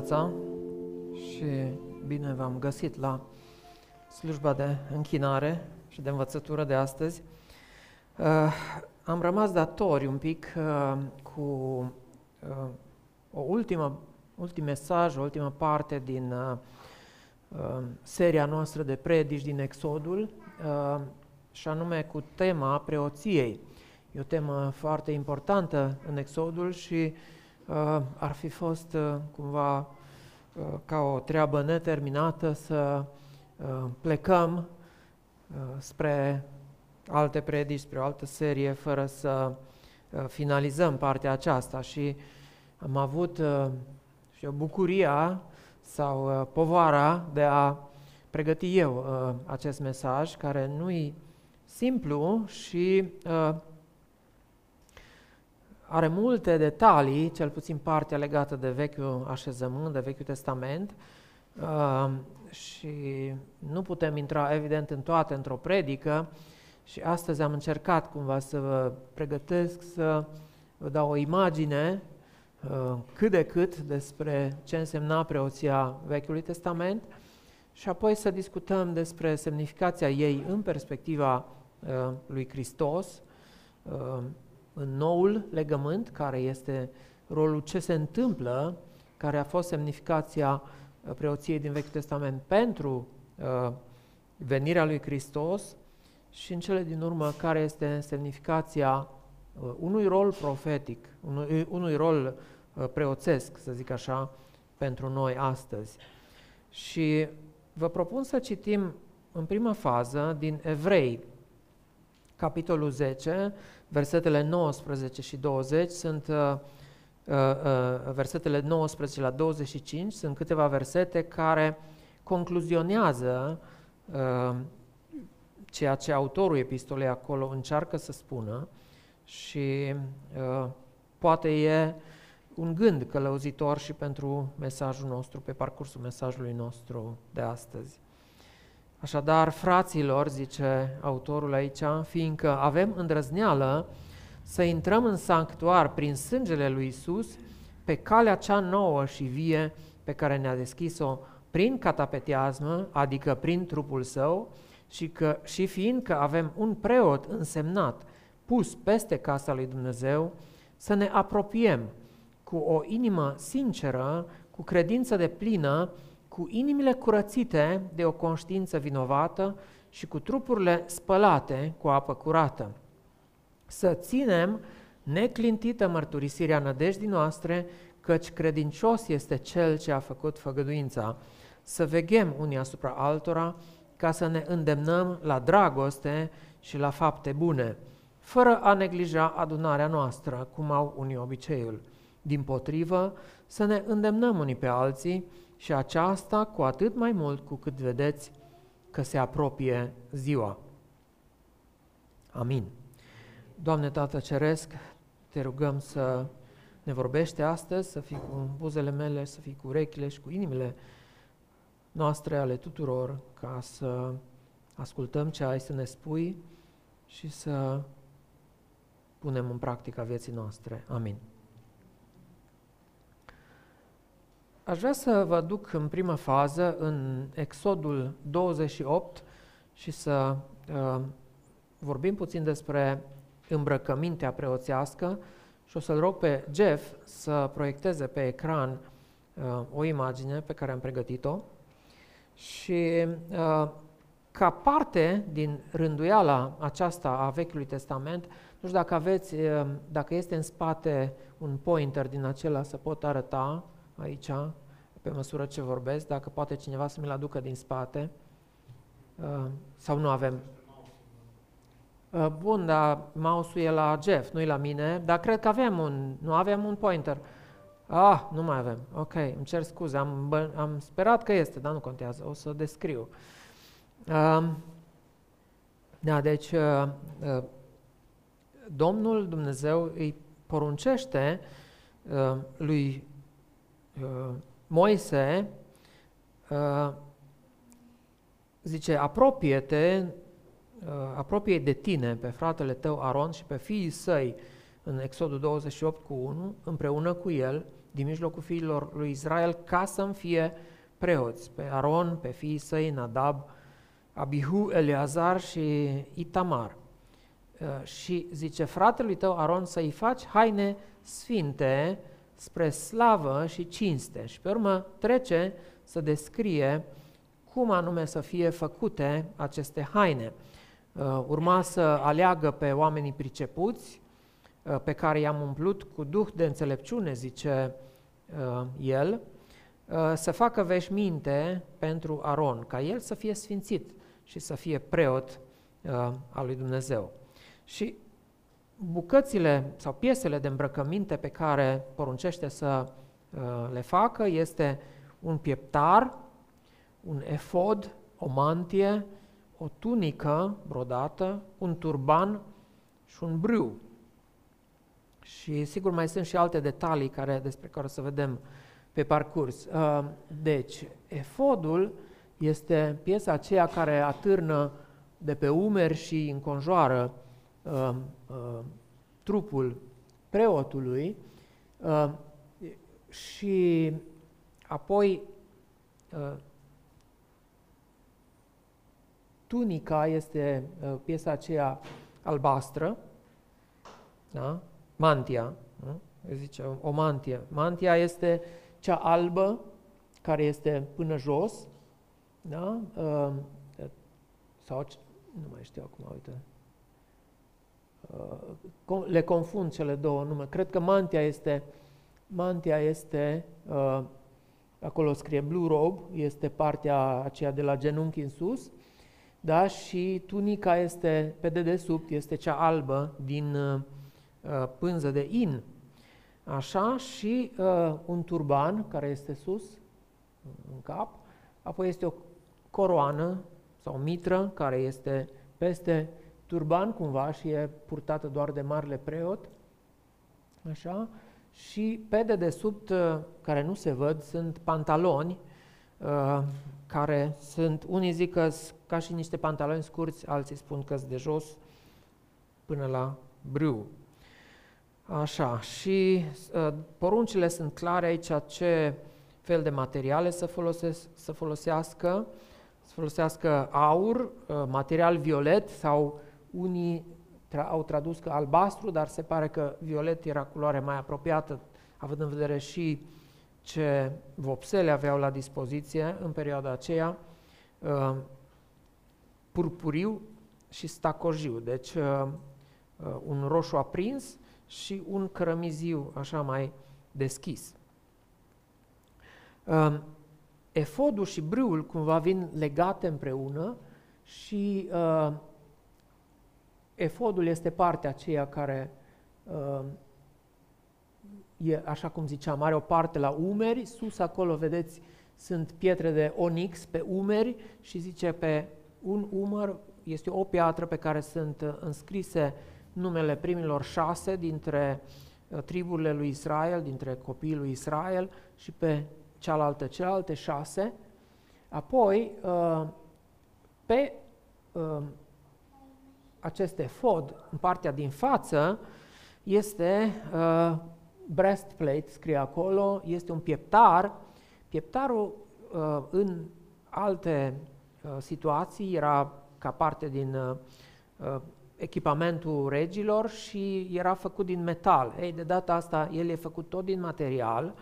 dimineața și bine v-am găsit la slujba de închinare și de învățătură de astăzi. Uh, am rămas datori un pic uh, cu uh, o ultimă, ultim mesaj, o ultimă parte din uh, uh, seria noastră de predici din Exodul, uh, și anume cu tema preoției. E o temă foarte importantă în Exodul și uh, uh, ar fi fost uh, cumva uh, ca o treabă neterminată să uh, plecăm uh, spre alte predici, spre o altă serie, fără să uh, finalizăm partea aceasta. Și am avut uh, și o bucuria sau uh, povara de a pregăti eu uh, acest mesaj, care nu-i simplu și uh, are multe detalii, cel puțin partea legată de Vechiul Așezământ, de Vechiul Testament, uh, și nu putem intra, evident, în toate într-o predică și astăzi am încercat cumva să vă pregătesc să vă dau o imagine uh, cât de cât despre ce însemna preoția Vechiului Testament și apoi să discutăm despre semnificația ei în perspectiva uh, lui Hristos, în noul legământ, care este rolul ce se întâmplă, care a fost semnificația uh, preoției din Vechiul Testament pentru uh, venirea lui Hristos și în cele din urmă care este semnificația uh, unui rol profetic, unui, unui rol uh, preoțesc, să zic așa, pentru noi astăzi. Și vă propun să citim în prima fază din Evrei, capitolul 10, versetele 19 și 20 sunt uh, uh, uh, versetele 19 la 25 sunt câteva versete care concluzionează uh, ceea ce autorul epistolei acolo încearcă să spună și uh, poate e un gând călăuzitor și pentru mesajul nostru, pe parcursul mesajului nostru de astăzi. Așadar, fraților, zice autorul aici, fiindcă avem îndrăzneală să intrăm în sanctuar prin sângele lui Isus pe calea cea nouă și vie pe care ne-a deschis-o prin catapeteazmă, adică prin trupul său, și, că, și fiindcă avem un preot însemnat pus peste casa lui Dumnezeu, să ne apropiem cu o inimă sinceră, cu credință de plină, cu inimile curățite de o conștiință vinovată și cu trupurile spălate cu apă curată. Să ținem neclintită mărturisirea nădejdii noastre, căci credincios este Cel ce a făcut făgăduința. Să veghem unii asupra altora, ca să ne îndemnăm la dragoste și la fapte bune, fără a neglija adunarea noastră, cum au unii obiceiul. Din potrivă, să ne îndemnăm unii pe alții, și aceasta cu atât mai mult cu cât vedeți că se apropie ziua. Amin. Doamne Tată Ceresc, te rugăm să ne vorbește astăzi, să fii cu buzele mele, să fii cu urechile și cu inimile noastre ale tuturor, ca să ascultăm ce ai să ne spui și să punem în practică vieții noastre. Amin. Aș vrea să vă duc în prima fază în Exodul 28 și să uh, vorbim puțin despre îmbrăcămintea preoțească și o să-l rog pe Jeff să proiecteze pe ecran uh, o imagine pe care am pregătit-o. Și uh, ca parte din rânduiala aceasta a Vechiului Testament, nu știu dacă aveți, uh, dacă este în spate un pointer din acela să pot arăta, aici, pe măsură ce vorbesc, dacă poate cineva să mi-l aducă din spate, uh, sau nu avem. Uh, bun, dar mouse-ul e la Jeff, nu e la mine, dar cred că avem un, nu avem un pointer. Ah, nu mai avem. Ok, îmi cer scuze, am, am sperat că este, dar nu contează, o să descriu. Uh, da, deci uh, uh, Domnul Dumnezeu îi poruncește uh, lui uh, Moise uh, zice, apropie-te, uh, apropie de tine pe fratele tău Aron și pe fiii săi în Exodul 28 cu 1, împreună cu el, din mijlocul fiilor lui Israel ca să-mi fie preoți, pe Aron, pe fiii săi, Nadab, Abihu, Eleazar și Itamar. Uh, și zice, fratelui tău Aron să-i faci haine sfinte spre slavă și cinste. Și pe urmă trece să descrie cum anume să fie făcute aceste haine. Uh, urma să aleagă pe oamenii pricepuți, uh, pe care i-am umplut cu duh de înțelepciune, zice el, să facă veșminte pentru Aron, ca el să fie sfințit și să fie preot al lui Dumnezeu. Și bucățile sau piesele de îmbrăcăminte pe care poruncește să uh, le facă este un pieptar, un efod, o mantie, o tunică brodată, un turban și un brâu. Și sigur mai sunt și alte detalii care, despre care o să vedem pe parcurs. Uh, deci, efodul este piesa aceea care atârnă de pe umeri și înconjoară uh, uh, trupul preotului uh, și apoi uh, tunica este uh, piesa aceea albastră, da? mantia, nu? zice o mantie. Mantia este cea albă care este până jos, da? Uh, sau nu mai știu acum, uite, Uh, le confund cele două nume. Cred că mantia este, mantia este, uh, acolo scrie blue robe, este partea aceea de la genunchi în sus, da? și tunica este pe dedesubt, este cea albă din uh, pânză de in. Așa, și uh, un turban care este sus, în cap, apoi este o coroană sau mitră care este peste turban cumva și e purtată doar de marele preot, așa, și pe dedesubt, uh, care nu se văd, sunt pantaloni, uh, care sunt, unii zic că ca și niște pantaloni scurți, alții spun că de jos până la brâu. Așa, și uh, poruncile sunt clare aici ce fel de materiale să, folosesc, să folosească, să folosească aur, uh, material violet sau unii tra- au tradus că albastru, dar se pare că violet era culoare mai apropiată, având în vedere și ce vopsele aveau la dispoziție în perioada aceea, uh, purpuriu și stacojiu, deci uh, uh, un roșu aprins și un cărămiziu așa mai deschis. Efodul și brâul cumva vin legate împreună și uh, efodul este partea aceea care uh, e, așa cum ziceam, are o parte la umeri, sus acolo, vedeți, sunt pietre de onix pe umeri și zice pe un umăr este o piatră pe care sunt uh, înscrise numele primilor șase dintre uh, triburile lui Israel, dintre copiii lui Israel și pe cealaltă, celelalte șase. Apoi, uh, pe acest efod, în partea din față, este uh, breastplate, scrie acolo, este un pieptar. Pieptarul uh, în alte uh, situații era ca parte din uh, uh, echipamentul regilor și era făcut din metal. Ei, de data asta el e făcut tot din material,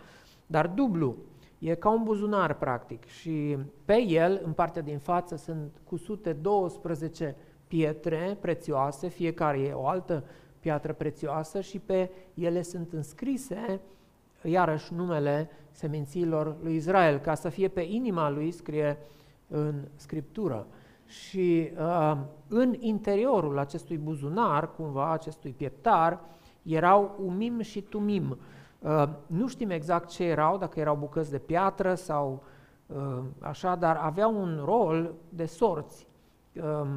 dar dublu. E ca un buzunar, practic, și pe el, în partea din față, sunt cusute 12 pietre prețioase, fiecare e o altă piatră prețioasă și pe ele sunt înscrise iarăși numele seminților lui Israel, ca să fie pe inima lui, scrie în Scriptură. Și uh, în interiorul acestui buzunar, cumva, acestui pieptar, erau umim și tumim. Uh, nu știm exact ce erau, dacă erau bucăți de piatră sau uh, așa, dar aveau un rol de sorți. Uh,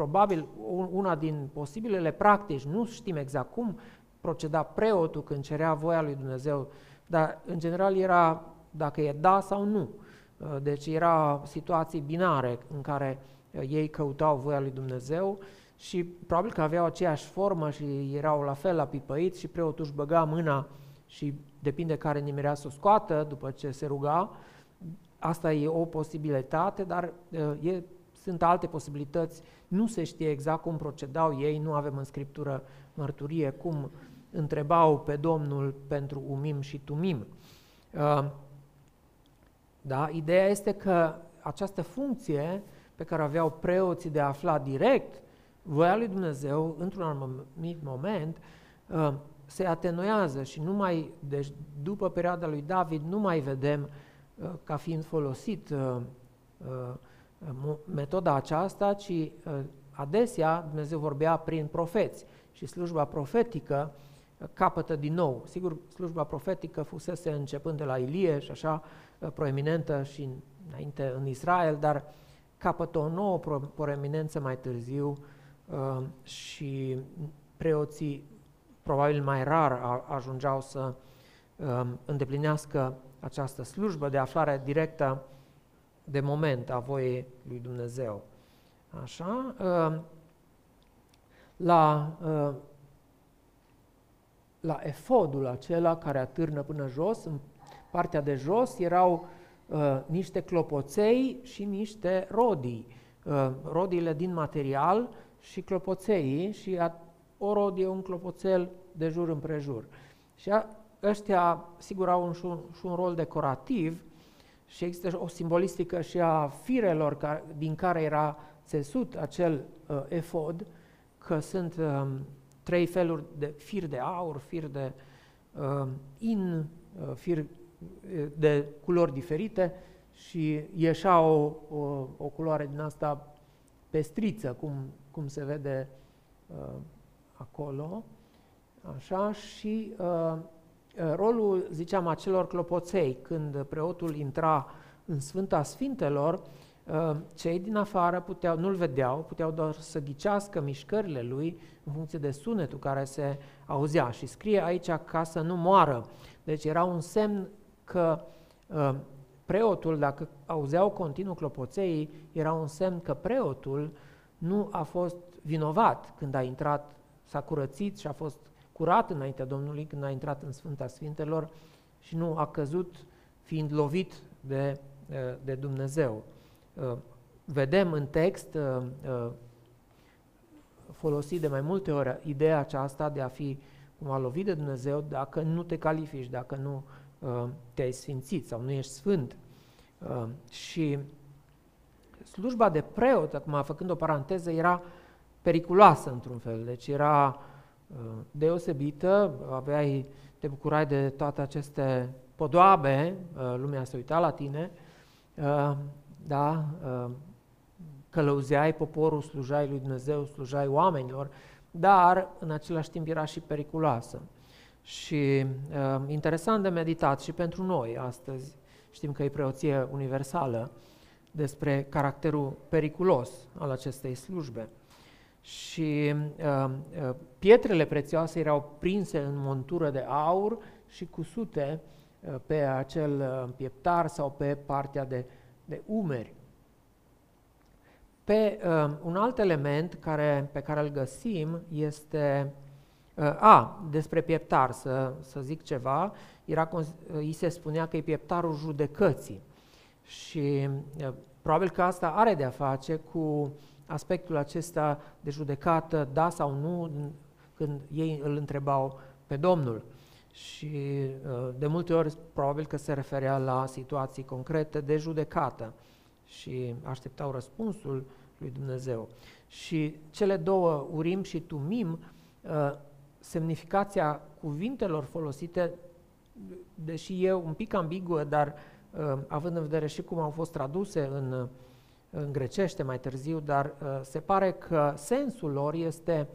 probabil una din posibilele practici, nu știm exact cum proceda preotul când cerea voia lui Dumnezeu, dar în general era dacă e da sau nu. Uh, deci era situații binare în care uh, ei căutau voia lui Dumnezeu și probabil că aveau aceeași formă și erau la fel la pipăit și preotul își băga mâna și depinde care nimerea să o scoată după ce se ruga, asta e o posibilitate, dar e, sunt alte posibilități, nu se știe exact cum procedau ei, nu avem în Scriptură mărturie cum întrebau pe Domnul pentru umim și tumim. Da? Ideea este că această funcție pe care aveau preoții de a afla direct voia lui Dumnezeu într-un anumit moment uh, se atenuează și nu mai, deci după perioada lui David nu mai vedem uh, ca fiind folosit uh, metoda aceasta, ci adesea Dumnezeu vorbea prin profeți și slujba profetică capătă din nou. Sigur, slujba profetică fusese începând de la Ilie și așa proeminentă și înainte în Israel, dar capătă o nouă proeminență mai târziu uh, și preoții probabil mai rar ajungeau să uh, îndeplinească această slujbă de aflare directă de moment a voiei lui Dumnezeu. Așa, uh, la, la efodul acela care atârnă până jos, în partea de jos erau uh, niște clopoței și niște rodii. Uh, rodiile din material și clopoței și a, o rodie un clopoțel de jur împrejur. Și a, ăștia, sigur, au un, și, un, și un rol decorativ și există o simbolistică și a firelor ca, din care era țesut acel uh, efod, că sunt uh, trei feluri de fir de aur, fir de uh, in, uh, fir de culori diferite și ieșea o, o, o culoare din asta pestriță, cum, cum se vede uh, acolo. Așa, și uh, rolul, ziceam, acelor clopoței, când preotul intra în Sfânta Sfintelor, uh, cei din afară puteau, nu-l vedeau, puteau doar să ghicească mișcările lui în funcție de sunetul care se auzea. Și scrie aici ca să nu moară. Deci era un semn că uh, preotul, dacă auzeau continuu clopoței, era un semn că preotul nu a fost vinovat când a intrat, s-a curățit și a fost curat înaintea Domnului când a intrat în Sfânta Sfintelor și nu a căzut fiind lovit de, uh, de Dumnezeu. Uh, vedem în text folosit de mai multe ori ideea aceasta de a fi cum a lovit de Dumnezeu dacă nu te califici, dacă nu Uh, te-ai sfințit sau nu ești sfânt. Uh, și slujba de preot, acum făcând o paranteză, era periculoasă într-un fel, deci era uh, deosebită, aveai, te bucurai de toate aceste podoabe, lumea se uita la tine, da, călăuzeai poporul, slujai lui Dumnezeu, slujai oamenilor, dar în același timp era și periculoasă. Și uh, interesant de meditat și pentru noi astăzi, știm că e preoție universală, despre caracterul periculos al acestei slujbe. Și uh, uh, pietrele prețioase erau prinse în montură de aur și cusute uh, pe acel uh, pieptar sau pe partea de, de umeri. Pe uh, un alt element care, pe care îl găsim este Uh, a, despre pieptar să, să zic ceva, era, îi se spunea că e pieptarul judecății și uh, probabil că asta are de-a face cu aspectul acesta de judecată, da sau nu, când ei îl întrebau pe Domnul. Și uh, de multe ori probabil că se referea la situații concrete de judecată și așteptau răspunsul lui Dumnezeu. Și cele două, Urim și Tumim, semnificația cuvintelor folosite, deși e un pic ambiguă, dar uh, având în vedere și cum au fost traduse în, în grecește mai târziu, dar uh, se pare că sensul lor este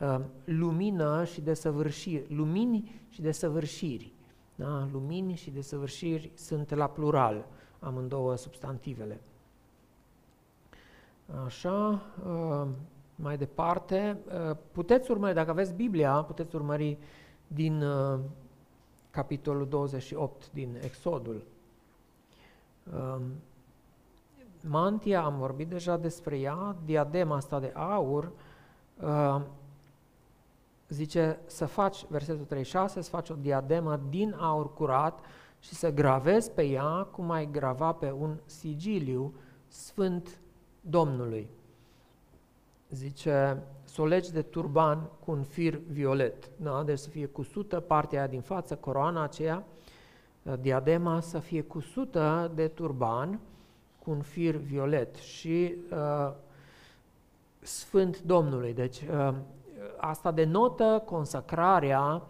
uh, lumină și desăvârșiri, lumini și desăvârșiri. Da? Lumini și desăvârșiri sunt la plural, amândouă substantivele. Așa, mai departe. Uh, puteți urmări, dacă aveți Biblia, puteți urmări din uh, capitolul 28 din Exodul. Um, mantia, am vorbit deja despre ea, diadema asta de aur, uh, zice să faci, versetul 36, să faci o diademă din aur curat și să gravezi pe ea cum ai grava pe un sigiliu sfânt Domnului. Zice, să o legi de turban cu un fir violet, da? deci să fie cusută partea aia din față, coroana aceea, diadema să fie cusută de turban cu un fir violet și uh, Sfânt Domnului. Deci uh, asta denotă consacrarea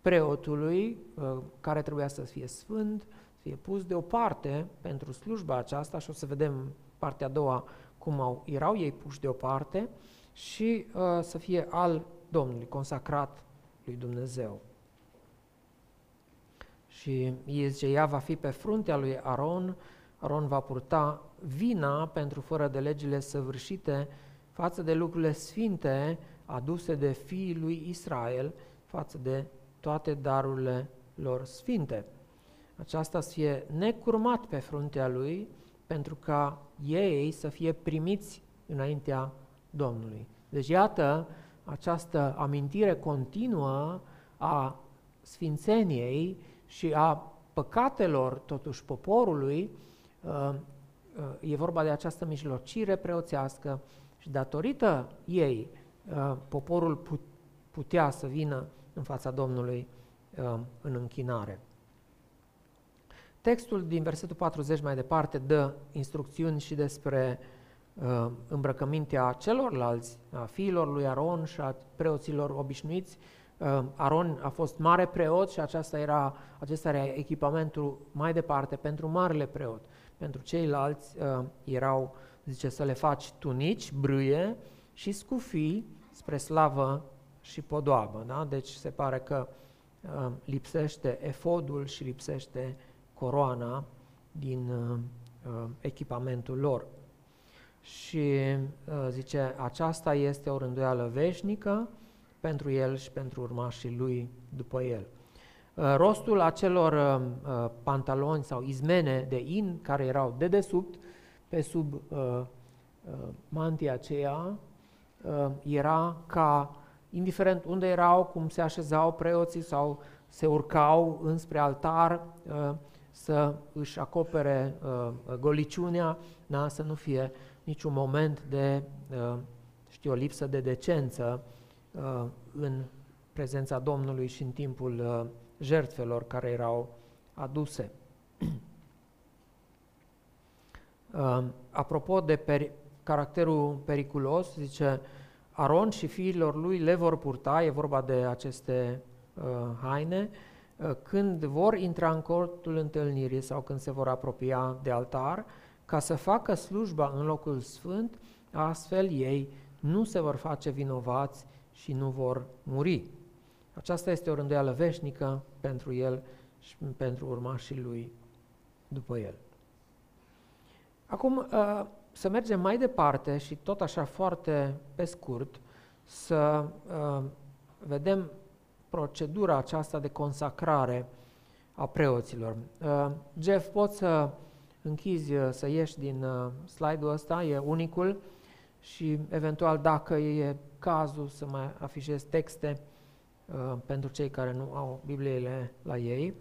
preotului uh, care trebuia să fie sfânt, să fie pus deoparte pentru slujba aceasta și o să vedem partea a doua cum au, erau ei puși deoparte și uh, să fie al Domnului, consacrat lui Dumnezeu. Și zice, ea va fi pe fruntea lui Aron, Aron va purta vina pentru fără de legile săvârșite față de lucrurile sfinte aduse de fiii lui Israel, față de toate darurile lor sfinte. Aceasta să fie necurmat pe fruntea lui, pentru ca ei să fie primiți înaintea Domnului. Deci iată această amintire continuă a sfințeniei și a păcatelor totuși poporului, uh, uh, e vorba de această mijlocire preoțească și datorită ei uh, poporul putea să vină în fața Domnului în închinare. Textul din versetul 40 mai departe dă instrucțiuni și despre uh, îmbrăcămintea celorlalți, a fiilor lui Aron și a preoților obișnuiți. Uh, Aron a fost mare preot și aceasta era, acesta era echipamentul mai departe pentru marele preot. Pentru ceilalți uh, erau, zice, să le faci tunici, brâie și scufii spre slavă și podoabă. Da? Deci se pare că uh, lipsește efodul și lipsește coroana din uh, uh, echipamentul lor. Și uh, zice, aceasta este o rânduială veșnică pentru el și pentru urmașii lui după el. Uh, rostul acelor uh, uh pantaloni sau izmene de in care erau de desubt, pe sub uh, uh, mantia aceea, uh, era ca, indiferent unde erau, cum se așezau preoții sau se urcau înspre altar, uh, să își acopere uh, goliciunea, da? să nu fie niciun moment de, uh, știu, o lipsă de decență uh, în prezența Domnului și în timpul uh, jertfelor care erau aduse. uh, apropo de peri- caracterul periculos, zice, Aron și fiilor lui le vor purta, e vorba de aceste uh, haine, uh, Uh, când vor intra în cortul întâlnirii sau când se vor apropia de altar, ca să facă slujba în locul sfânt, astfel ei nu se vor face vinovați și nu vor muri. Aceasta este o rânduială veșnică pentru el și pentru urmașii lui după el. Acum, uh, să mergem mai departe și tot așa foarte pe scurt, să uh, vedem procedura aceasta de consacrare a preoților. Uh, Jeff, poți să închizi, uh, să ieși din uh, slide-ul ăsta, e unicul și eventual dacă e cazul să mai afișez texte pentru cei care nu au Bibliile la ei.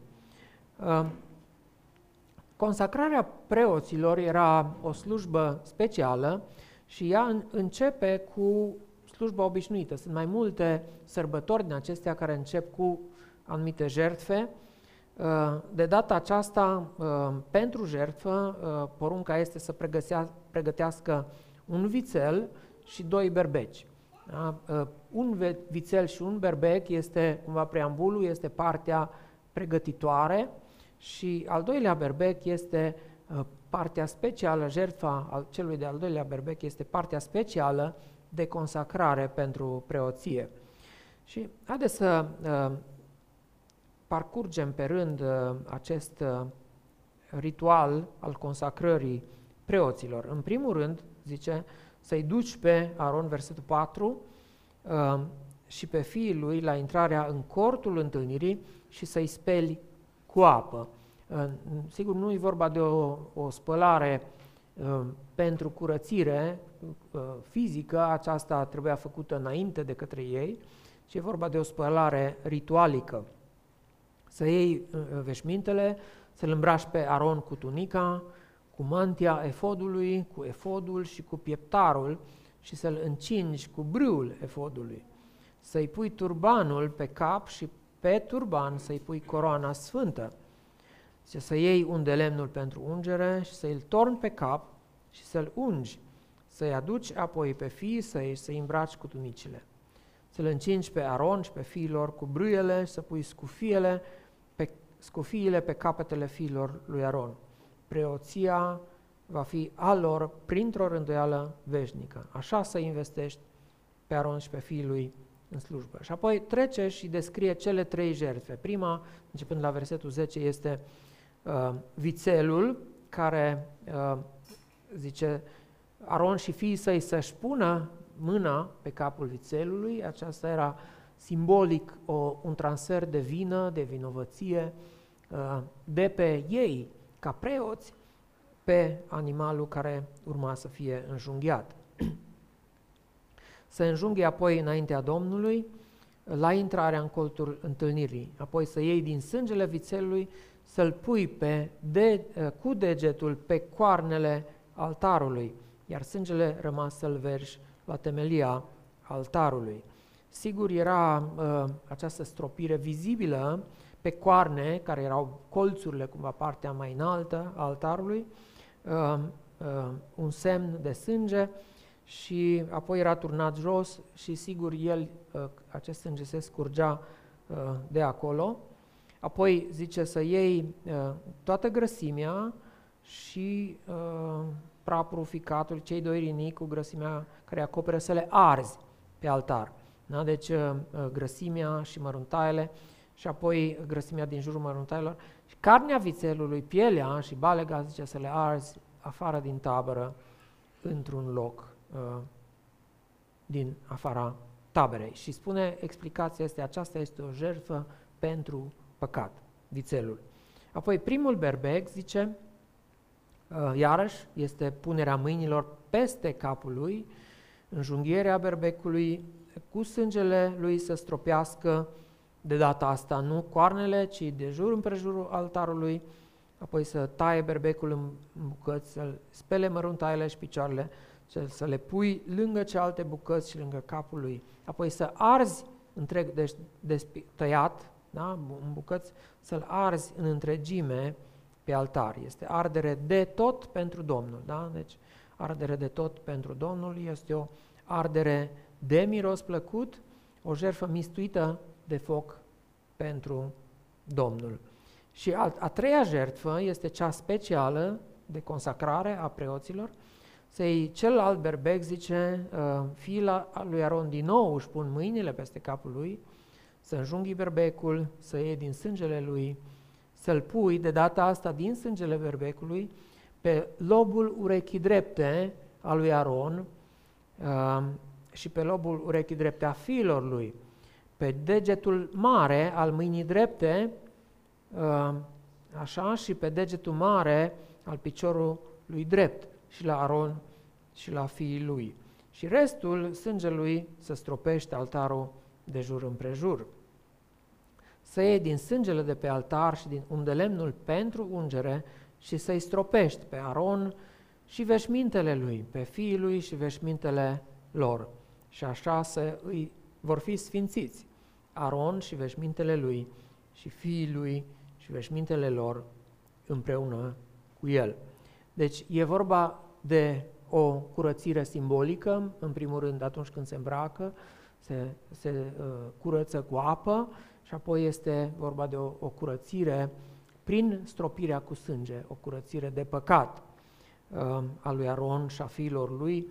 Consacrarea preoților era o slujbă specială și ea începe cu slujba obișnuită. Sunt mai multe sărbători din acestea care încep cu anumite jertfe. Uh, de data aceasta, uh, pentru jertfă, uh, porunca este să pregătească un vițel și doi berbeci. Da? Un vițel și un berbec este, cumva preambulul, este partea pregătitoare și al doilea berbec este partea specială, jertfa al celui de-al doilea berbec este partea specială de consacrare pentru preoție. Și haideți să uh, parcurgem pe rând uh, acest uh, ritual al consacrării preoților. În primul rând, zice, să-i duci pe Aron, versetul 4, uh, și pe fiii lui la intrarea în cortul întâlnirii și să-i speli cu apă. Uh, sigur, nu e vorba de o, o spălare uh, pentru curățire uh, fizică, aceasta trebuia făcută înainte de către ei, ci e vorba de o spălare ritualică. Să iei uh, veșmintele, să-l îmbraci pe Aron cu tunica, cu mantia efodului, cu efodul și cu pieptarul și să-l încingi cu brâul efodului. Să-i pui turbanul pe cap și pe turban să-i pui coroana sfântă. Zice, să iei un de lemnul pentru ungere și să-i torni pe cap și să-l ungi, să-i aduci apoi pe fii să-i, să îmbraci cu tunicile. Să-l încingi pe Aron și pe fiilor cu brâiele și să pui scufiele pe, scufiile pe capetele fiilor lui Aron. Preoția va fi a lor printr-o rânduială veșnică. Așa să investești pe Aron și pe fiii lui în slujbă. Și apoi trece și descrie cele trei jertfe. Prima, începând la versetul 10, este uh, vițelul care uh, zice Aron și fiii săi să-și pună mâna pe capul vițelului, aceasta era simbolic o, un transfer de vină, de vinovăție, uh, de pe ei, ca preoți, pe animalul care urma să fie înjunghiat. să înjunghi apoi înaintea Domnului, la intrarea în colțul întâlnirii, apoi să iei din sângele vițelului, să-l pui pe de, cu degetul pe coarnele altarului, iar sângele rămas să-l vergi la temelia altarului. Sigur, era uh, această stropire vizibilă pe coarne, care erau colțurile, cumva partea mai înaltă a altarului, uh, uh, un semn de sânge și apoi era turnat jos și sigur el, uh, acest sânge se scurgea uh, de acolo. Apoi zice să iei uh, toată grăsimea și uh, prapul, ficatul, cei doi rini cu grăsimea care acoperă să le arzi pe altar. Da? Deci uh, uh, grăsimea și măruntaiele și apoi grăsimea din jurul măruntaielor. Și carnea vițelului, pielea și balega, zice, să le arzi afară din tabără, într-un loc uh, din afara taberei. Și spune, explicația este, aceasta este o jertfă pentru păcat, vițelul. Apoi primul berbec zice, uh, iarăși, este punerea mâinilor peste capul lui, înjunghierea berbecului, cu sângele lui să stropească de data asta nu coarnele, ci de jur împrejurul altarului, apoi să taie berbecul în bucăți, să spele măruntaiele și picioarele, să le pui lângă cealaltă bucăți și lângă capul lui, apoi să arzi întreg, deci despi, tăiat, da, în bucăți, să-l arzi în întregime pe altar. Este ardere de tot pentru Domnul, da? Deci ardere de tot pentru Domnul este o ardere de miros plăcut, o jertfă mistuită de foc pentru Domnul. Și a, a treia jertfă este cea specială de consacrare a preoților, să-i celălalt berbec, zice, uh, fiul lui Aron din nou își pun mâinile peste capul lui, să înjunghi berbecul, să iei din sângele lui, să-l pui de data asta din sângele berbecului pe lobul urechii drepte a lui Aron, uh, și pe lobul urechii drepte a fiilor lui, pe degetul mare al mâinii drepte, uh, așa, și pe degetul mare al piciorului drept și la Aron și la fiii lui. Și restul sângelui să stropește altarul de jur împrejur. Să iei din sângele de pe altar și din undelemnul pentru ungere și să-i stropești pe Aron și veșmintele lui, pe fiii lui și veșmintele lor și așa să îi vor fi sfințiți Aron și veșmintele lui și fiii lui și veșmintele lor împreună cu el. Deci e vorba de o curățire simbolică, în primul rând atunci când se îmbracă, se, se uh, curăță cu apă și apoi este vorba de o, o curățire prin stropirea cu sânge, o curățire de păcat uh, a lui Aron și a fiilor lui,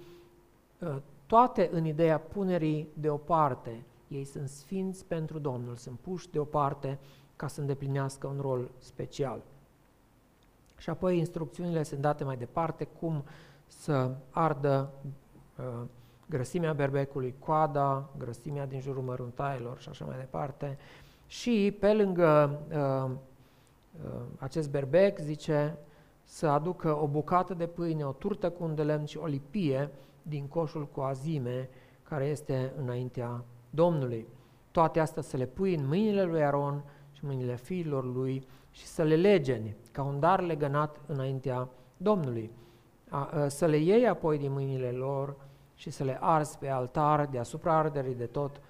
uh, toate în ideea punerii deoparte. Ei sunt sfinți pentru Domnul, sunt puși deoparte ca să îndeplinească un rol special. Și apoi instrucțiunile sunt date mai departe cum să ardă uh, grăsimea berbecului, coada, grăsimea din jurul măruntaielor și așa mai departe. Și pe lângă uh, uh, acest berbec, zice, să aducă o bucată de pâine, o turtă cu un de lemn și o lipie din coșul cu azime care este înaintea Domnului. toate astea să le pui în mâinile lui Aron și mâinile fiilor lui și să le legeni ca un dar legănat înaintea Domnului. A, a, să le iei apoi din mâinile lor și să le arzi pe altar deasupra arderii de tot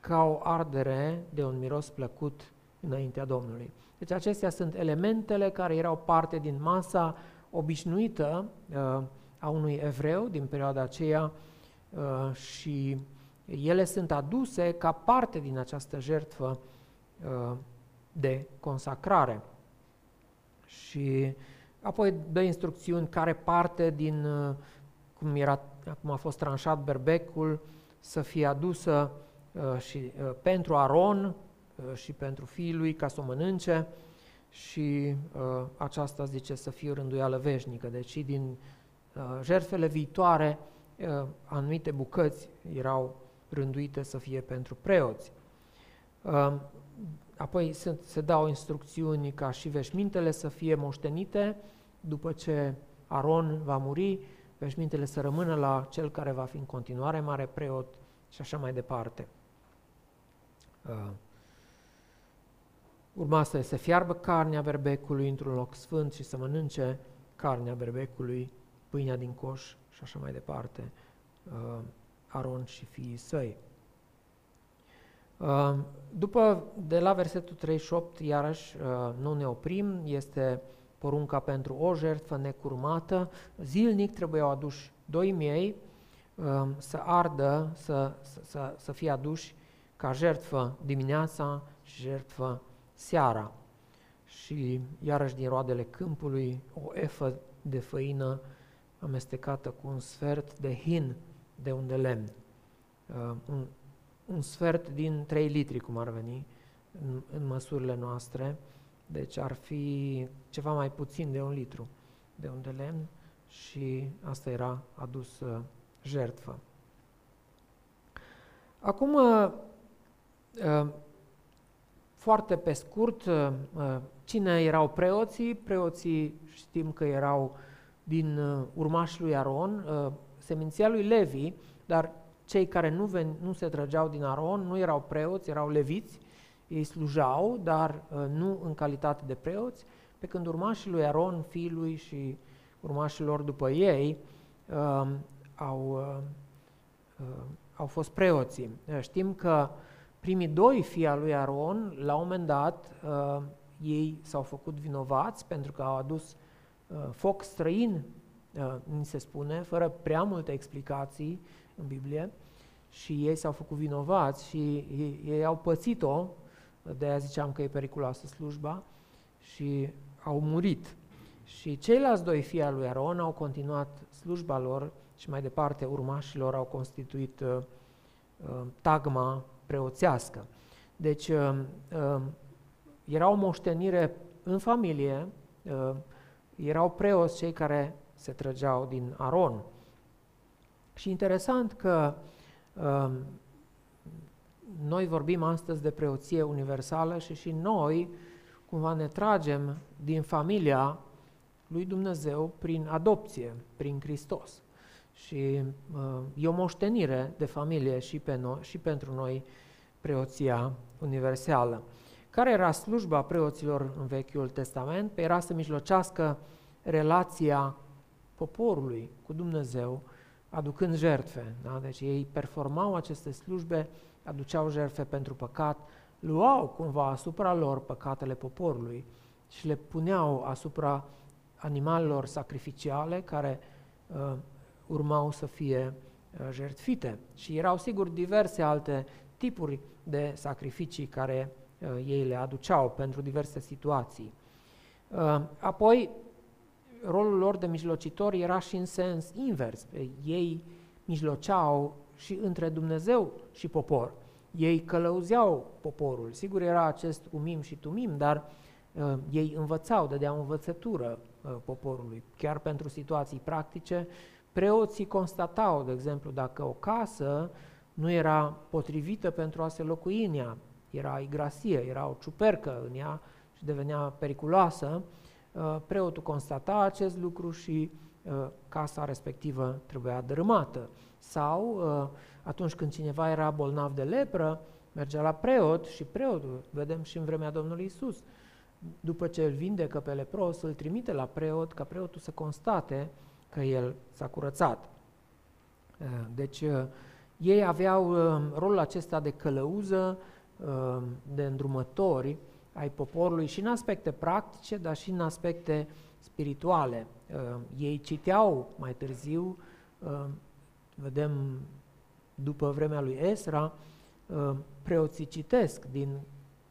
ca o ardere de un miros plăcut înaintea Domnului. Deci acestea sunt elementele care erau parte din masa obișnuită uh, a unui evreu din perioada aceea uh, și ele sunt aduse ca parte din această jertfă uh, de consacrare. Și apoi dă instrucțiuni care parte din, uh, cum, era, cum a fost tranșat berbecul, să fie adusă uh, și uh, pentru Aron și pentru fiul lui ca să o mănânce și aceasta zice să fie rânduială veșnică. Deci din jertfele viitoare anumite bucăți erau rânduite să fie pentru preoți. Apoi se, se dau instrucțiuni ca și veșmintele să fie moștenite după ce Aron va muri, veșmintele să rămână la cel care va fi în continuare mare preot și așa mai departe. Uh, urma să se fiarbă carnea berbecului într-un loc sfânt și să mănânce carnea berbecului, pâinea din coș și așa mai departe, uh, Aron și fiii săi. După, de la versetul 38, iarăși nu ne oprim, este porunca pentru o jertfă necurmată. Zilnic trebuiau aduși doi miei să ardă, să, să, să fie aduși ca jertfă dimineața și jertfă seara. Și iarăși din roadele câmpului, o efă de făină amestecată cu un sfert de hin de un de lemn. Un un sfert din 3 litri, cum ar veni, în, în măsurile noastre, deci ar fi ceva mai puțin de un litru de un de lemn și asta era adus uh, jertfă. Acum, uh, uh, foarte pe scurt, uh, uh, cine erau preoții? Preoții știm că erau din uh, urmașul lui Aron, seminția lui Levi, dar cei care nu, ven, nu se trăgeau din Aron nu erau preoți, erau leviți, ei slujau, dar uh, nu în calitate de preoți, pe când urmașii lui Aron, fiului și urmașilor după ei uh, au, uh, uh, au fost preoții. Uh, știm că primii doi fii al lui Aron, la un moment dat, uh, ei s-au făcut vinovați pentru că au adus uh, foc străin, uh, ni se spune, fără prea multe explicații, în Biblie și ei s-au făcut vinovați și ei, ei au pățit-o, de aia ziceam că e periculoasă slujba, și au murit. Și ceilalți doi fii al lui Aron au continuat slujba lor și mai departe urmașilor au constituit uh, uh, tagma preoțească. Deci uh, uh, era o moștenire în familie, uh, erau preoți cei care se trăgeau din Aron. Și interesant că uh, noi vorbim astăzi de preoție universală și și noi cumva ne tragem din familia lui Dumnezeu prin adopție, prin Hristos. Și uh, e o moștenire de familie și, pe noi, și pentru noi preoția universală. Care era slujba preoților în Vechiul Testament? Păi era să mijlocească relația poporului cu Dumnezeu aducând jertfe. Da? Deci ei performau aceste slujbe, aduceau jertfe pentru păcat, luau cumva asupra lor păcatele poporului și le puneau asupra animalelor sacrificiale care uh, urmau să fie uh, jertfite. Și erau sigur diverse alte tipuri de sacrificii care uh, ei le aduceau pentru diverse situații. Uh, apoi, rolul lor de mijlocitor era și în sens invers. Ei mijloceau și între Dumnezeu și popor. Ei călăuzeau poporul. Sigur era acest umim și tumim, dar uh, ei învățau, dădeau învățătură uh, poporului. Chiar pentru situații practice, preoții constatau, de exemplu, dacă o casă nu era potrivită pentru a se locui în ea, era igrasie, era o ciupercă în ea și devenea periculoasă, Uh, preotul constata acest lucru și casa respectivă trebuia dărâmată. Sau atunci când cineva era bolnav de lepră, mergea la preot și preotul, vedem și în vremea Domnului Isus, după ce îl vindecă pe lepros, îl trimite la preot ca preotul să constate că el s-a curățat. Deci ei aveau rolul acesta de călăuză, de îndrumători ai poporului și în aspecte practice, dar și în aspecte spirituale. Ei citeau mai târziu, vedem după vremea lui Esra, preoții citesc din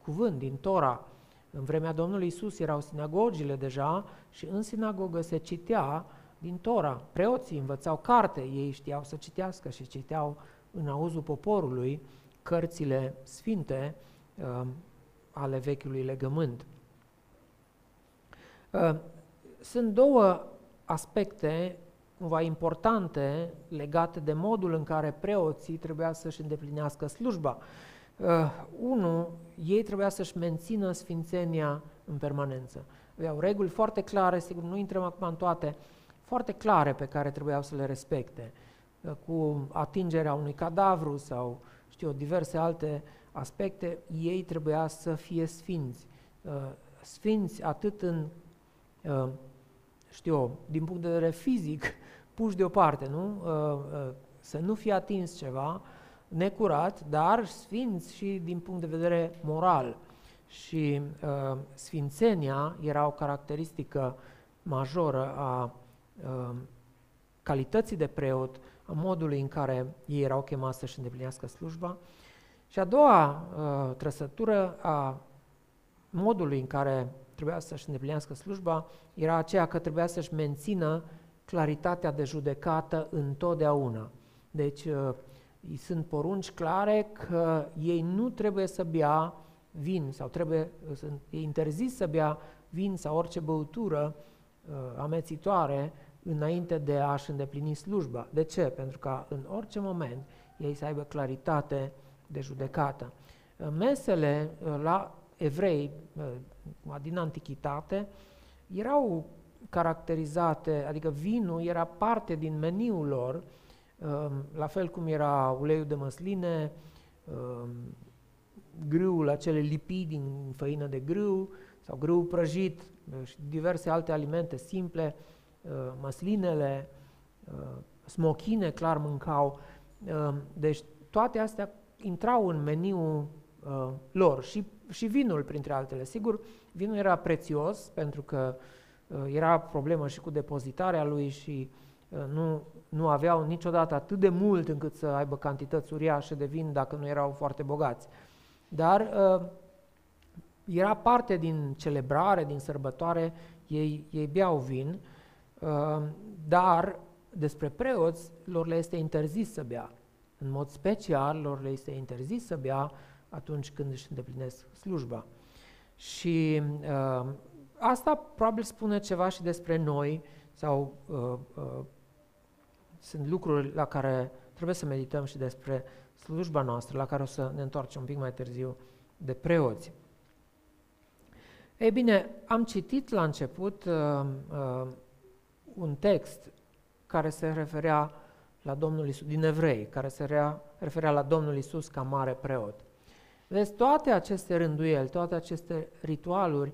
cuvânt, din Tora. În vremea Domnului Isus erau sinagogile deja și în sinagogă se citea din Tora. Preoții învățau carte, ei știau să citească și citeau în auzul poporului cărțile sfinte uh, ale vechiului legământ. Uh, sunt două aspecte cumva importante legate de modul în care preoții trebuia să-și îndeplinească slujba. Uh, unu, ei trebuia să-și mențină sfințenia în permanență. Aveau reguli foarte clare, sigur nu intrăm acum în toate, foarte clare pe care trebuiau să le respecte, uh, cu atingerea unui cadavru sau, știu, diverse alte aspecte, ei trebuia să fie sfinți. Uh, sfinți atât în, uh, știu, din punct de vedere fizic, puși deoparte, nu? Să nu fie atins ceva necurat, dar sfinți și din punct de vedere moral. Și sfințenia era o caracteristică majoră a Um, calității de preot, a modului în care ei erau chemați să-și îndeplinească slujba. Și a doua uh, trăsătură a modului în care trebuia să-și îndeplinească slujba era aceea că trebuia să-și mențină claritatea de judecată întotdeauna. Deci uh, sunt porunci clare că ei nu trebuie să bea vin sau trebuie, sunt, e interzis să bea vin sau orice băutură uh, amețitoare înainte de a-și îndeplini slujba. De ce? Pentru că în orice moment ei să aibă claritate de judecată. Mesele uh, la evrei uh, din antichitate erau caracterizate, adică vinul era parte din meniul lor, um, la fel cum era uleiul de măsline, um, grâul acele lipii din făină de grâu sau grâu prăjit uh, și diverse alte alimente simple, Uh, măslinele, uh, smochine, clar mâncau. Uh, deci toate astea intrau în meniul lor și, și vinul printre altele. Sigur, vinul era prețios pentru că era problemă și cu depozitarea lui și nu, nu aveau niciodată atât de mult încât să aibă cantități uriașe de vin dacă nu erau foarte bogați. Dar era parte din celebrare, din sărbătoare, ei, ei beau vin Ehm, dar despre preoți lor le este interzis să bea. În mod special lor le este interzis să bea atunci când își îndeplinesc slujba. Și uh, asta probabil spune ceva și despre noi sau uh, uh, sunt lucruri la care trebuie să medităm și despre slujba noastră, la care o să ne întoarcem un pic mai târziu de preoți. Ei bine, am citit la început uh, uh, un text care se referea la Domnul Isus, din evrei, care se rea, referea la Domnul Isus ca mare preot. Vedeți, toate aceste rânduieli, toate aceste ritualuri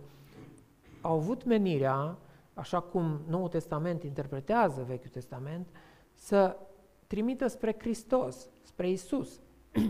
au avut menirea, așa cum Noul Testament interpretează Vechiul Testament, să trimită spre Hristos, spre Isus.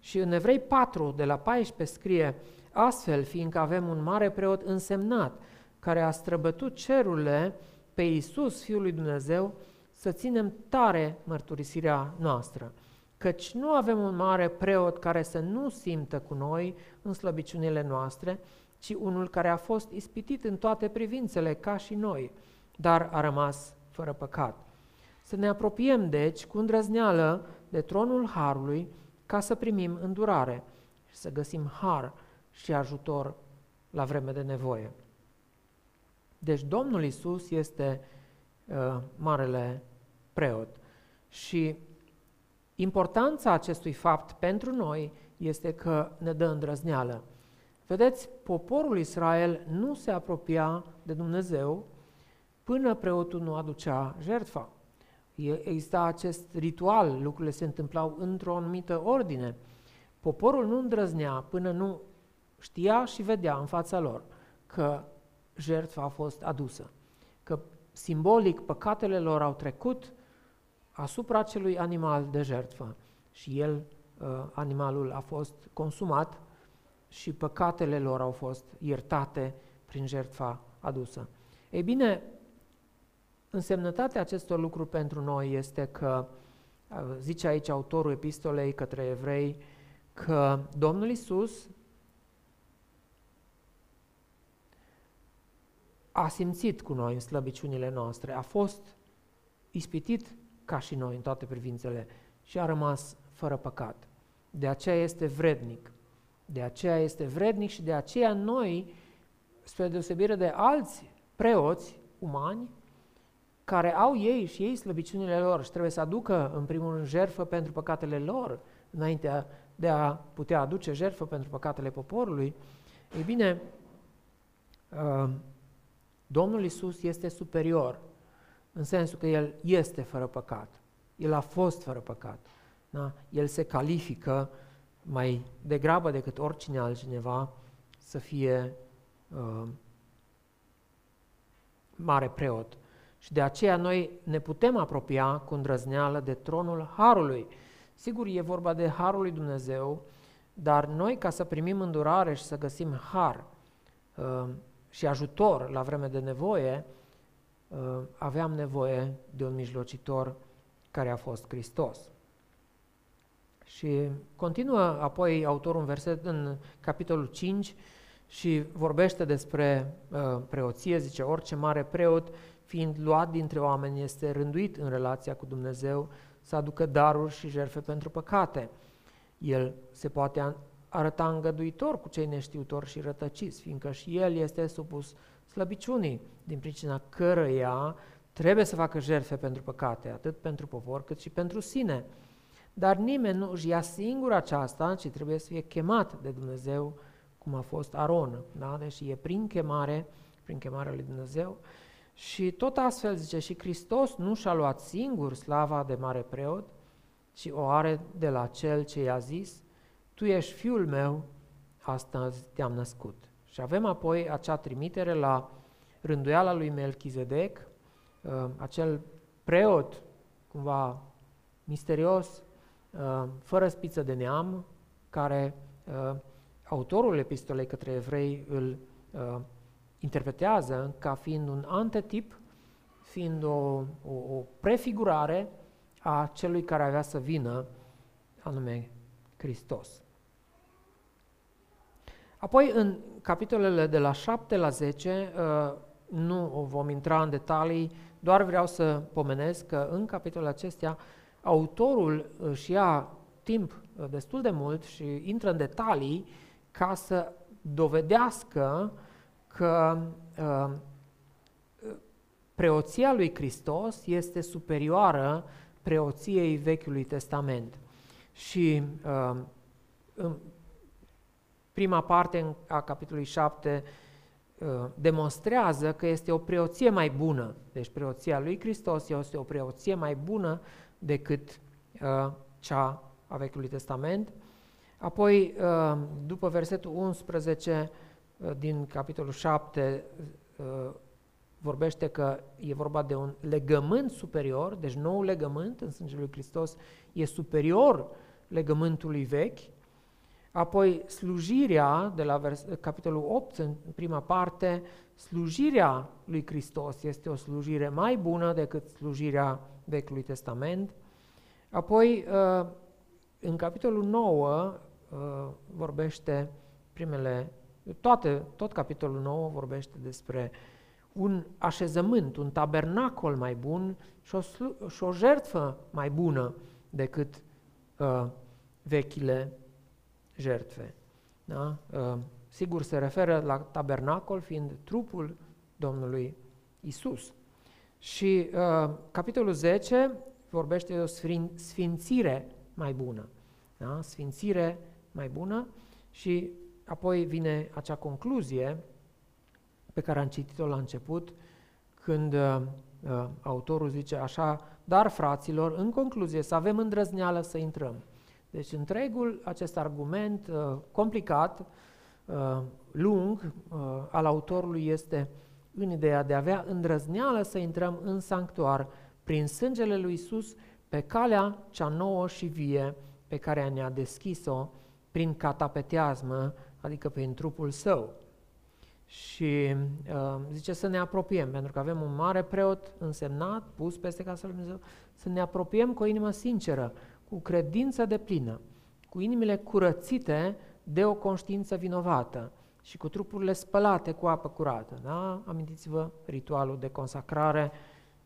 și în Evrei 4, de la 14, scrie, astfel, fiindcă avem un mare preot însemnat, care a străbătut cerurile, pe Iisus, Fiul lui Dumnezeu, să ținem tare mărturisirea noastră, căci nu avem un mare preot care să nu simtă cu noi în slăbiciunile noastre, ci unul care a fost ispitit în toate privințele ca și noi, dar a rămas fără păcat. Să ne apropiem, deci, cu îndrăzneală de tronul Harului, ca să primim îndurare și să găsim har și ajutor la vreme de nevoie. Deci Domnul Isus este uh, marele preot. Și importanța acestui fapt pentru noi este că ne dă îndrăzneală. Vedeți, poporul Israel nu se apropia de Dumnezeu până preotul nu aducea jertfa. Exista acest ritual, lucrurile se întâmplau într-o anumită ordine. Poporul nu îndrăznea până nu știa și vedea în fața lor că jertfa a fost adusă, că simbolic păcatele lor au trecut asupra acelui animal de jertfă și el, uh, animalul, a fost consumat și păcatele lor au fost iertate prin jertfa adusă. Ei bine, însemnătatea acestor lucruri pentru noi este că, uh, zice aici autorul epistolei către evrei, că Domnul Isus a simțit cu noi în slăbiciunile noastre, a fost ispitit ca și noi în toate privințele și a rămas fără păcat. De aceea este vrednic. De aceea este vrednic și de aceea noi, spre deosebire de alți preoți umani, care au ei și ei slăbiciunile lor și trebuie să aducă în primul rând jertfă pentru păcatele lor, înainte de a putea aduce jertfă pentru păcatele poporului, ei bine, uh, Domnul Isus este superior, în sensul că El este fără păcat. El a fost fără păcat. Da? El se califică mai degrabă decât oricine altcineva să fie uh, mare preot. Și de aceea noi ne putem apropia cu îndrăzneală de tronul Harului. Sigur, e vorba de Harul lui Dumnezeu, dar noi, ca să primim îndurare și să găsim har uh, și ajutor la vreme de nevoie, uh, aveam nevoie de un mijlocitor care a fost Hristos. Și continuă apoi autorul un verset în capitolul 5 și vorbește despre uh, preoție, zice, orice mare preot, fiind luat dintre oameni, este rânduit în relația cu Dumnezeu să aducă daruri și jerfe pentru păcate. El se poate arăta îngăduitor cu cei neștiutori și rătăciți, fiindcă și el este supus slăbiciunii, din pricina cărăia trebuie să facă jertfe pentru păcate, atât pentru popor cât și pentru sine. Dar nimeni nu își ia singur aceasta, ci trebuie să fie chemat de Dumnezeu, cum a fost Aron. Da? Deci e prin chemare, prin chemarea lui Dumnezeu. Și tot astfel, zice, și Hristos nu și-a luat singur slava de mare preot, ci o are de la Cel ce i-a zis, Tu ești Fiul meu, astăzi te-am născut. Și avem apoi acea trimitere la rânduiala lui Melchizedec, uh, acel preot, cumva misterios, uh, fără spiță de neam, care uh, autorul epistolei către evrei îl interpretează ca fiind un antetip, fiind o, o, o prefigurare a celui care avea să vină, anume Hristos. Apoi, în capitolele de la 7 la 10, nu vom intra în detalii, doar vreau să pomenesc că în capitolul acestea autorul își ia timp uh, destul de mult și intră în detalii ca să dovedească că uh, preoția lui Hristos este superioară preoției Vechiului Testament. Și uh, în prima parte a capitolului 7 Uh, demonstrează că este o preoție mai bună. Deci preoția lui Hristos este o preoție mai bună decât uh, cea a Vechiului Testament. Apoi, uh, după versetul 11 uh, din capitolul 7, uh, vorbește că e vorba de un legământ superior, deci nou legământ în sângele lui Hristos e superior legământului vechi, Apoi slujirea, de la vers, capitolul 8, în prima parte, slujirea lui Hristos este o slujire mai bună decât slujirea Vechiului Testament. Apoi, uh, în capitolul 9, uh, vorbește primele, toate, tot capitolul 9 vorbește despre un așezământ, un tabernacol mai bun și o, și o jertfă mai bună decât uh, vechile jertfe. Da? Uh, sigur, se referă la tabernacol fiind trupul Domnului Isus. Și uh, capitolul 10 vorbește de o sfințire mai bună. Da? Sfințire mai bună și apoi vine acea concluzie pe care am citit-o la început, când uh, uh, autorul zice așa, dar fraților, în concluzie, să avem îndrăzneală să intrăm. Deci întregul acest argument uh, complicat, uh, lung, uh, al autorului este în ideea de a avea îndrăzneală să intrăm în sanctuar prin sângele lui Isus pe calea cea nouă și vie pe care ne-a deschis-o prin catapeteazmă, adică prin trupul său. Și uh, zice să ne apropiem, pentru că avem un mare preot însemnat, pus peste casa lui Dumnezeu, să ne apropiem cu o inimă sinceră, cu credință de plină, cu inimile curățite de o conștiință vinovată și cu trupurile spălate cu apă curată. Da? Amintiți-vă ritualul de consacrare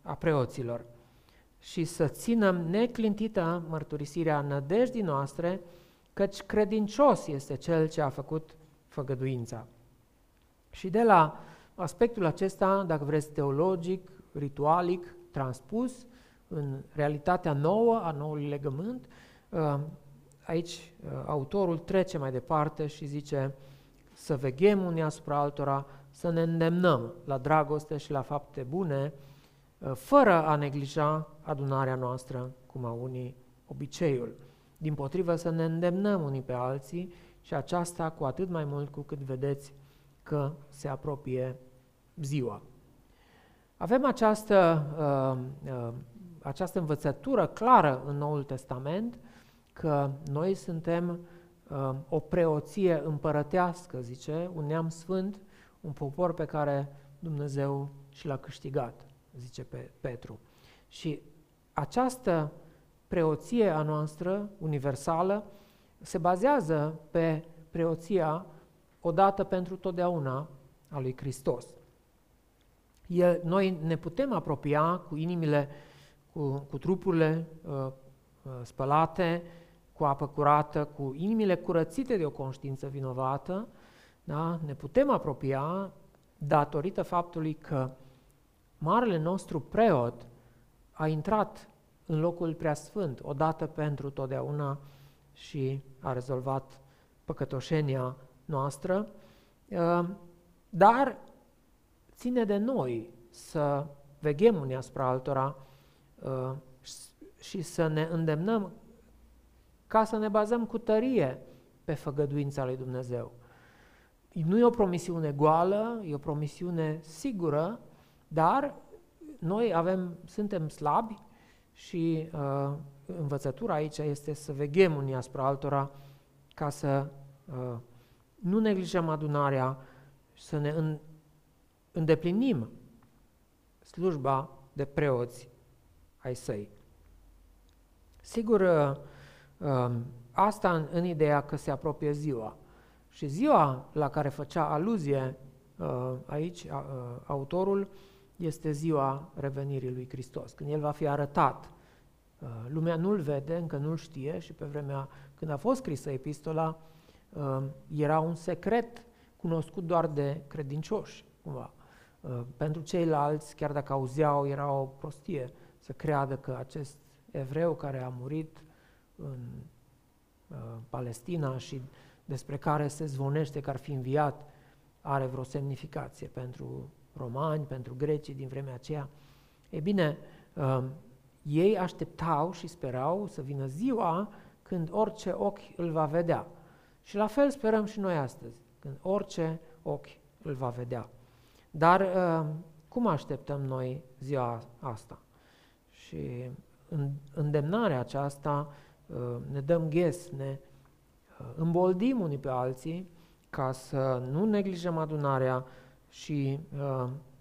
a preoților. Și să ținem neclintită mărturisirea nădejdii noastre, căci credincios este cel ce a făcut făgăduința. Și de la aspectul acesta, dacă vreți, teologic, ritualic, transpus în realitatea nouă a noului legământ, uh, aici uh, autorul trece mai departe și zice să veghem unii asupra altora, să ne îndemnăm la dragoste și la fapte bune, uh, fără a neglija adunarea noastră, cum a unii obiceiul. Din potrivă să ne îndemnăm unii pe alții și aceasta cu atât mai mult cu cât vedeți că se apropie ziua. Avem această, uh, uh, această învățătură clară în Noul Testament că noi suntem uh, o preoție împărătească, zice, un neam sfânt, un popor pe care Dumnezeu și l-a câștigat, zice pe Petru. Și această preoție a noastră, universală, se bazează pe preoția odată pentru totdeauna a lui Hristos. El, noi ne putem apropia cu inimile, cu, cu trupurile uh, uh, spălate, cu apă curată, cu inimile curățite de o conștiință vinovată, da? ne putem apropia datorită faptului că marele nostru preot a intrat în locul preasfânt, odată pentru totdeauna și a rezolvat păcătoșenia noastră, uh, dar ține de noi să veghem unii asupra altora uh, și să ne îndemnăm ca să ne bazăm cu tărie pe făgăduința lui Dumnezeu. Nu e o promisiune goală, e o promisiune sigură, dar noi avem, suntem slabi și uh, învățătura aici este să veghem unii asupra altora ca să uh, nu neglijăm adunarea, să ne îndeplinim slujba de preoți ai săi. Sigur, uh, um, asta în, în ideea că se apropie ziua. Și ziua la care făcea aluzie uh, aici uh, autorul este ziua revenirii lui Hristos, când El va fi arătat. Lumea nu-L vede, încă nu-L știe și pe vremea când a fost scrisă epistola, Um, era un secret cunoscut doar de credincioși, cumva. Uh, pentru ceilalți, chiar dacă auzeau, era o prostie să creadă că acest evreu care a murit în uh, Palestina și despre care se zvonește că ar fi înviat, are vreo semnificație pentru romani, pentru grecii din vremea aceea. E bine, um, ei așteptau și sperau să vină ziua când orice ochi îl va vedea. Și la fel sperăm și noi astăzi, când orice ochi îl va vedea. Dar uh, cum așteptăm noi ziua asta? Și în îndemnarea aceasta uh, ne dăm ghes, ne uh, îmboldim unii pe alții ca să nu neglijăm adunarea și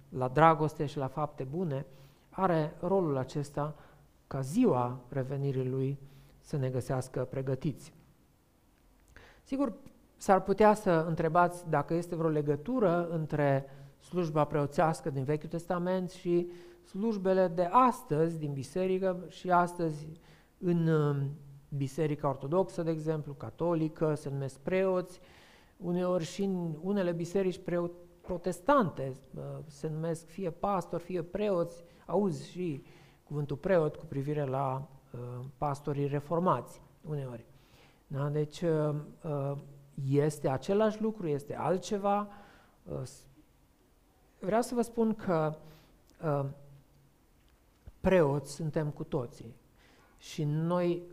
la dragoste și la fapte bune, are rolul acesta ca ziua revenirii lui să ne găsească pregătiți. Sigur, s-ar putea să întrebați dacă este vreo legătură între slujba preoțească din Vechiul Testament și slujbele de astăzi din biserică și astăzi în um, Biserica Ortodoxă, de exemplu, catolică, se numesc preoți, uneori și în unele biserici protestante uh, se numesc fie pastori, fie preoți, auzi și cuvântul preot cu privire la uh, pastorii reformați uneori. Da? Deci uh, uh, este același lucru, este altceva. Uh, vreau să vă spun că uh, preoți suntem cu toții. Și noi,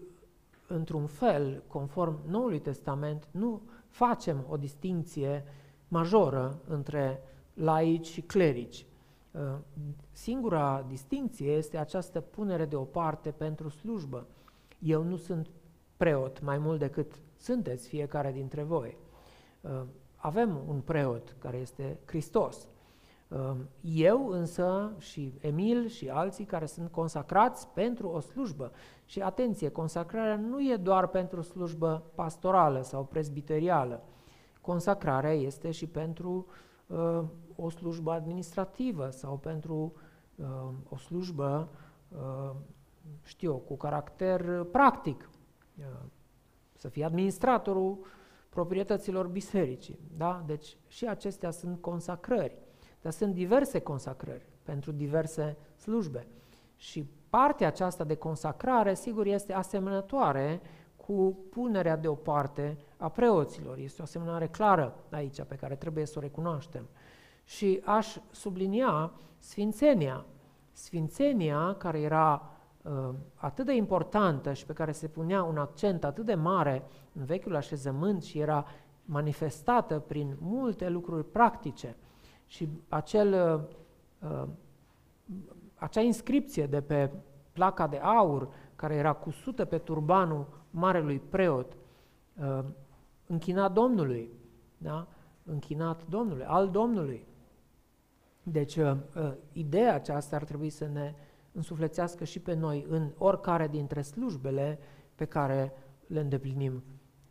într-un fel, conform Noului Testament, nu facem o distinție majoră între laici și clerici. Uh, singura distinție este această punere deoparte pentru slujbă. Eu nu sunt preot mai mult decât sunteți fiecare dintre voi. Uh, avem un preot care este Hristos. Uh, eu însă și Emil și alții care sunt consacrați pentru o slujbă. Și atenție, consacrarea nu e doar pentru slujbă pastorală sau presbiterială. Consacrarea este și pentru uh, o slujbă administrativă sau pentru uh, o slujbă, uh, știu cu caracter practic. Uh, să fie administratorul proprietăților bisericii. Da? Deci și acestea sunt consacrări. Dar sunt diverse consacrări pentru diverse slujbe. Și partea aceasta de consacrare, sigur, este asemănătoare cu punerea deoparte a preoților. Este o asemănare clară aici pe care trebuie să o recunoaștem. Și aș sublinia sfințenia. Sfințenia care era uh, atât de importantă și pe care se punea un accent atât de mare în vechiul așezământ și era manifestată prin multe lucruri practice și acel, uh, uh acea inscripție de pe placa de aur care era cusută pe turbanul marelui preot, uh, închinat Domnului, da? închinat Domnului, al Domnului. Deci, uh, uh, ideea aceasta ar trebui să ne însuflețească și pe noi în oricare dintre slujbele pe care le îndeplinim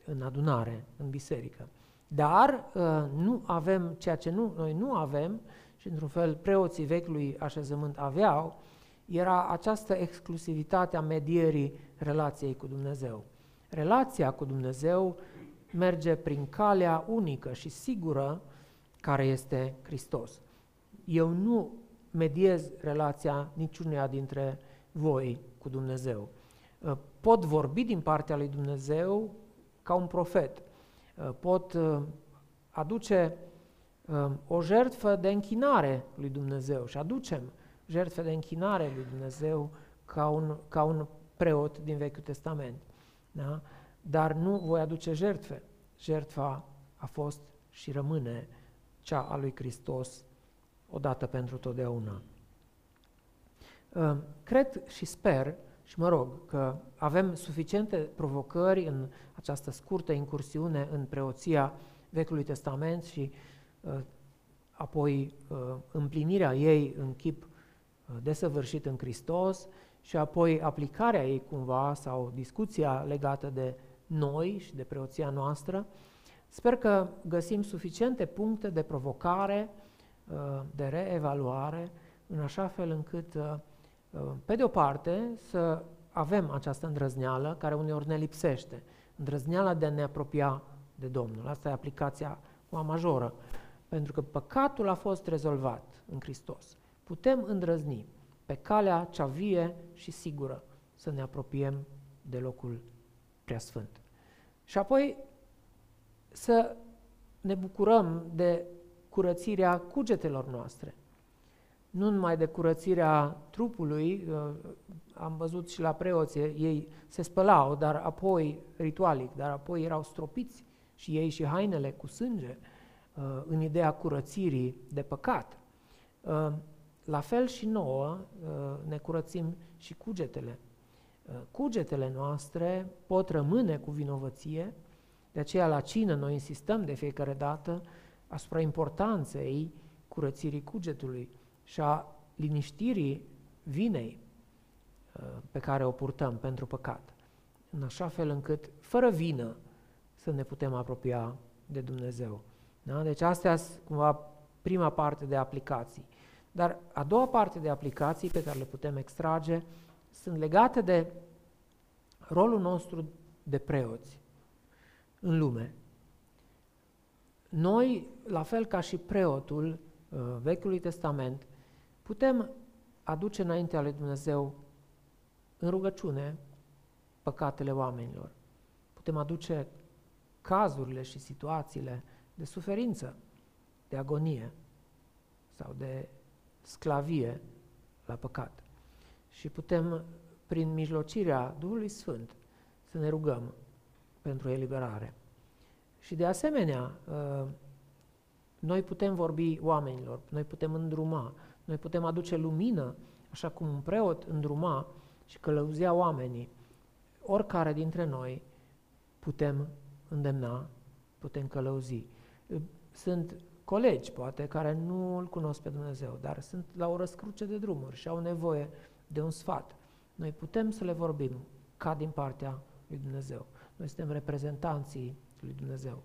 în adunare, în biserică. Dar uh, nu avem ceea ce nu, noi nu avem, și într-un fel preoții vechiului așezământ aveau, era această exclusivitate a medierii relației cu Dumnezeu. Relația cu Dumnezeu merge prin calea unică și sigură care este Hristos. Eu nu mediez relația niciunuia dintre voi cu Dumnezeu. Uh, pot vorbi din partea lui Dumnezeu ca un profet. Uh, pot uh, aduce o jertfă de închinare lui Dumnezeu și aducem jertfe de închinare lui Dumnezeu ca un, ca un preot din Vechiul Testament. Da? Dar nu voi aduce jertfe. Jertfa a fost și rămâne cea a lui Hristos odată pentru totdeauna. Ă, cred și sper și mă rog că avem suficiente provocări în această scurtă incursiune în preoția Vechiului Testament și ă, apoi ă, împlinirea ei în chip desăvârșit în Hristos și apoi aplicarea ei cumva sau discuția legată de noi și de preoția noastră, sper că găsim suficiente puncte de provocare, uh, de reevaluare, în așa fel încât, uh, uh, pe de o parte, să avem această îndrăzneală care uneori ne lipsește, îndrăzneala de a ne apropia de Domnul. Asta e aplicația majoră, pentru că păcatul a fost rezolvat în Hristos putem îndrăzni pe calea cea vie și sigură să ne apropiem de locul preasfânt. Și apoi să ne bucurăm de curățirea cugetelor noastre. Nu numai de curățirea trupului, uh, am văzut și la preoție, ei se spălau, dar apoi, ritualic, dar apoi erau stropiți și ei și hainele cu sânge uh, în ideea curățirii de păcat. Uh, la fel și nouă uh, ne curățim și cugetele. Uh, cugetele noastre pot rămâne cu vinovăție, de aceea la cină noi insistăm de fiecare dată asupra importanței curățirii cugetului și a liniștirii vinei uh, pe care o purtăm pentru păcat, în așa fel încât, fără vină, să ne putem apropia de Dumnezeu. Da? Deci astea sunt cumva prima parte de aplicații. Dar a doua parte de aplicații pe care le putem extrage sunt legate de rolul nostru de preoți în lume. Noi, la fel ca și preotul uh, Vechiului Testament, putem aduce înaintea lui Dumnezeu în rugăciune păcatele oamenilor. Putem aduce cazurile și situațiile de suferință, de agonie sau de sclavie la păcat. Și putem, prin mijlocirea Duhului Sfânt, să ne rugăm pentru eliberare. Și de asemenea, uh, noi putem vorbi oamenilor, noi putem îndruma, noi putem aduce lumină, așa cum un preot îndruma și călăuzea oamenii. Oricare dintre noi putem îndemna, putem călăuzi. Sunt colegi, poate, care nu îl cunosc pe Dumnezeu, dar sunt la o răscruce de drumuri și au nevoie de un sfat. Noi putem să le vorbim ca din partea lui Dumnezeu. Noi suntem reprezentanții lui Dumnezeu.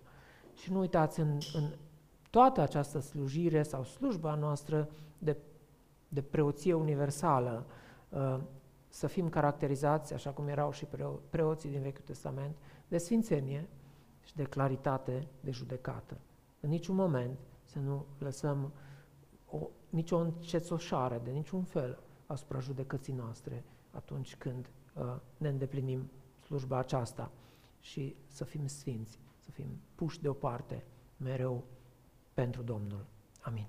Și nu uitați, în, în toată această slujire sau slujba noastră de, de preoție universală, uh, să fim caracterizați, așa cum erau și preo, preoții din Vechiul Testament, de sfințenie și de claritate de judecată. În niciun moment să nu lăsăm o, nicio încețoșare de niciun fel asupra judecății noastre atunci când uh, ne îndeplinim slujba aceasta și să fim sfinți, să fim puși deoparte mereu pentru Domnul. Amin.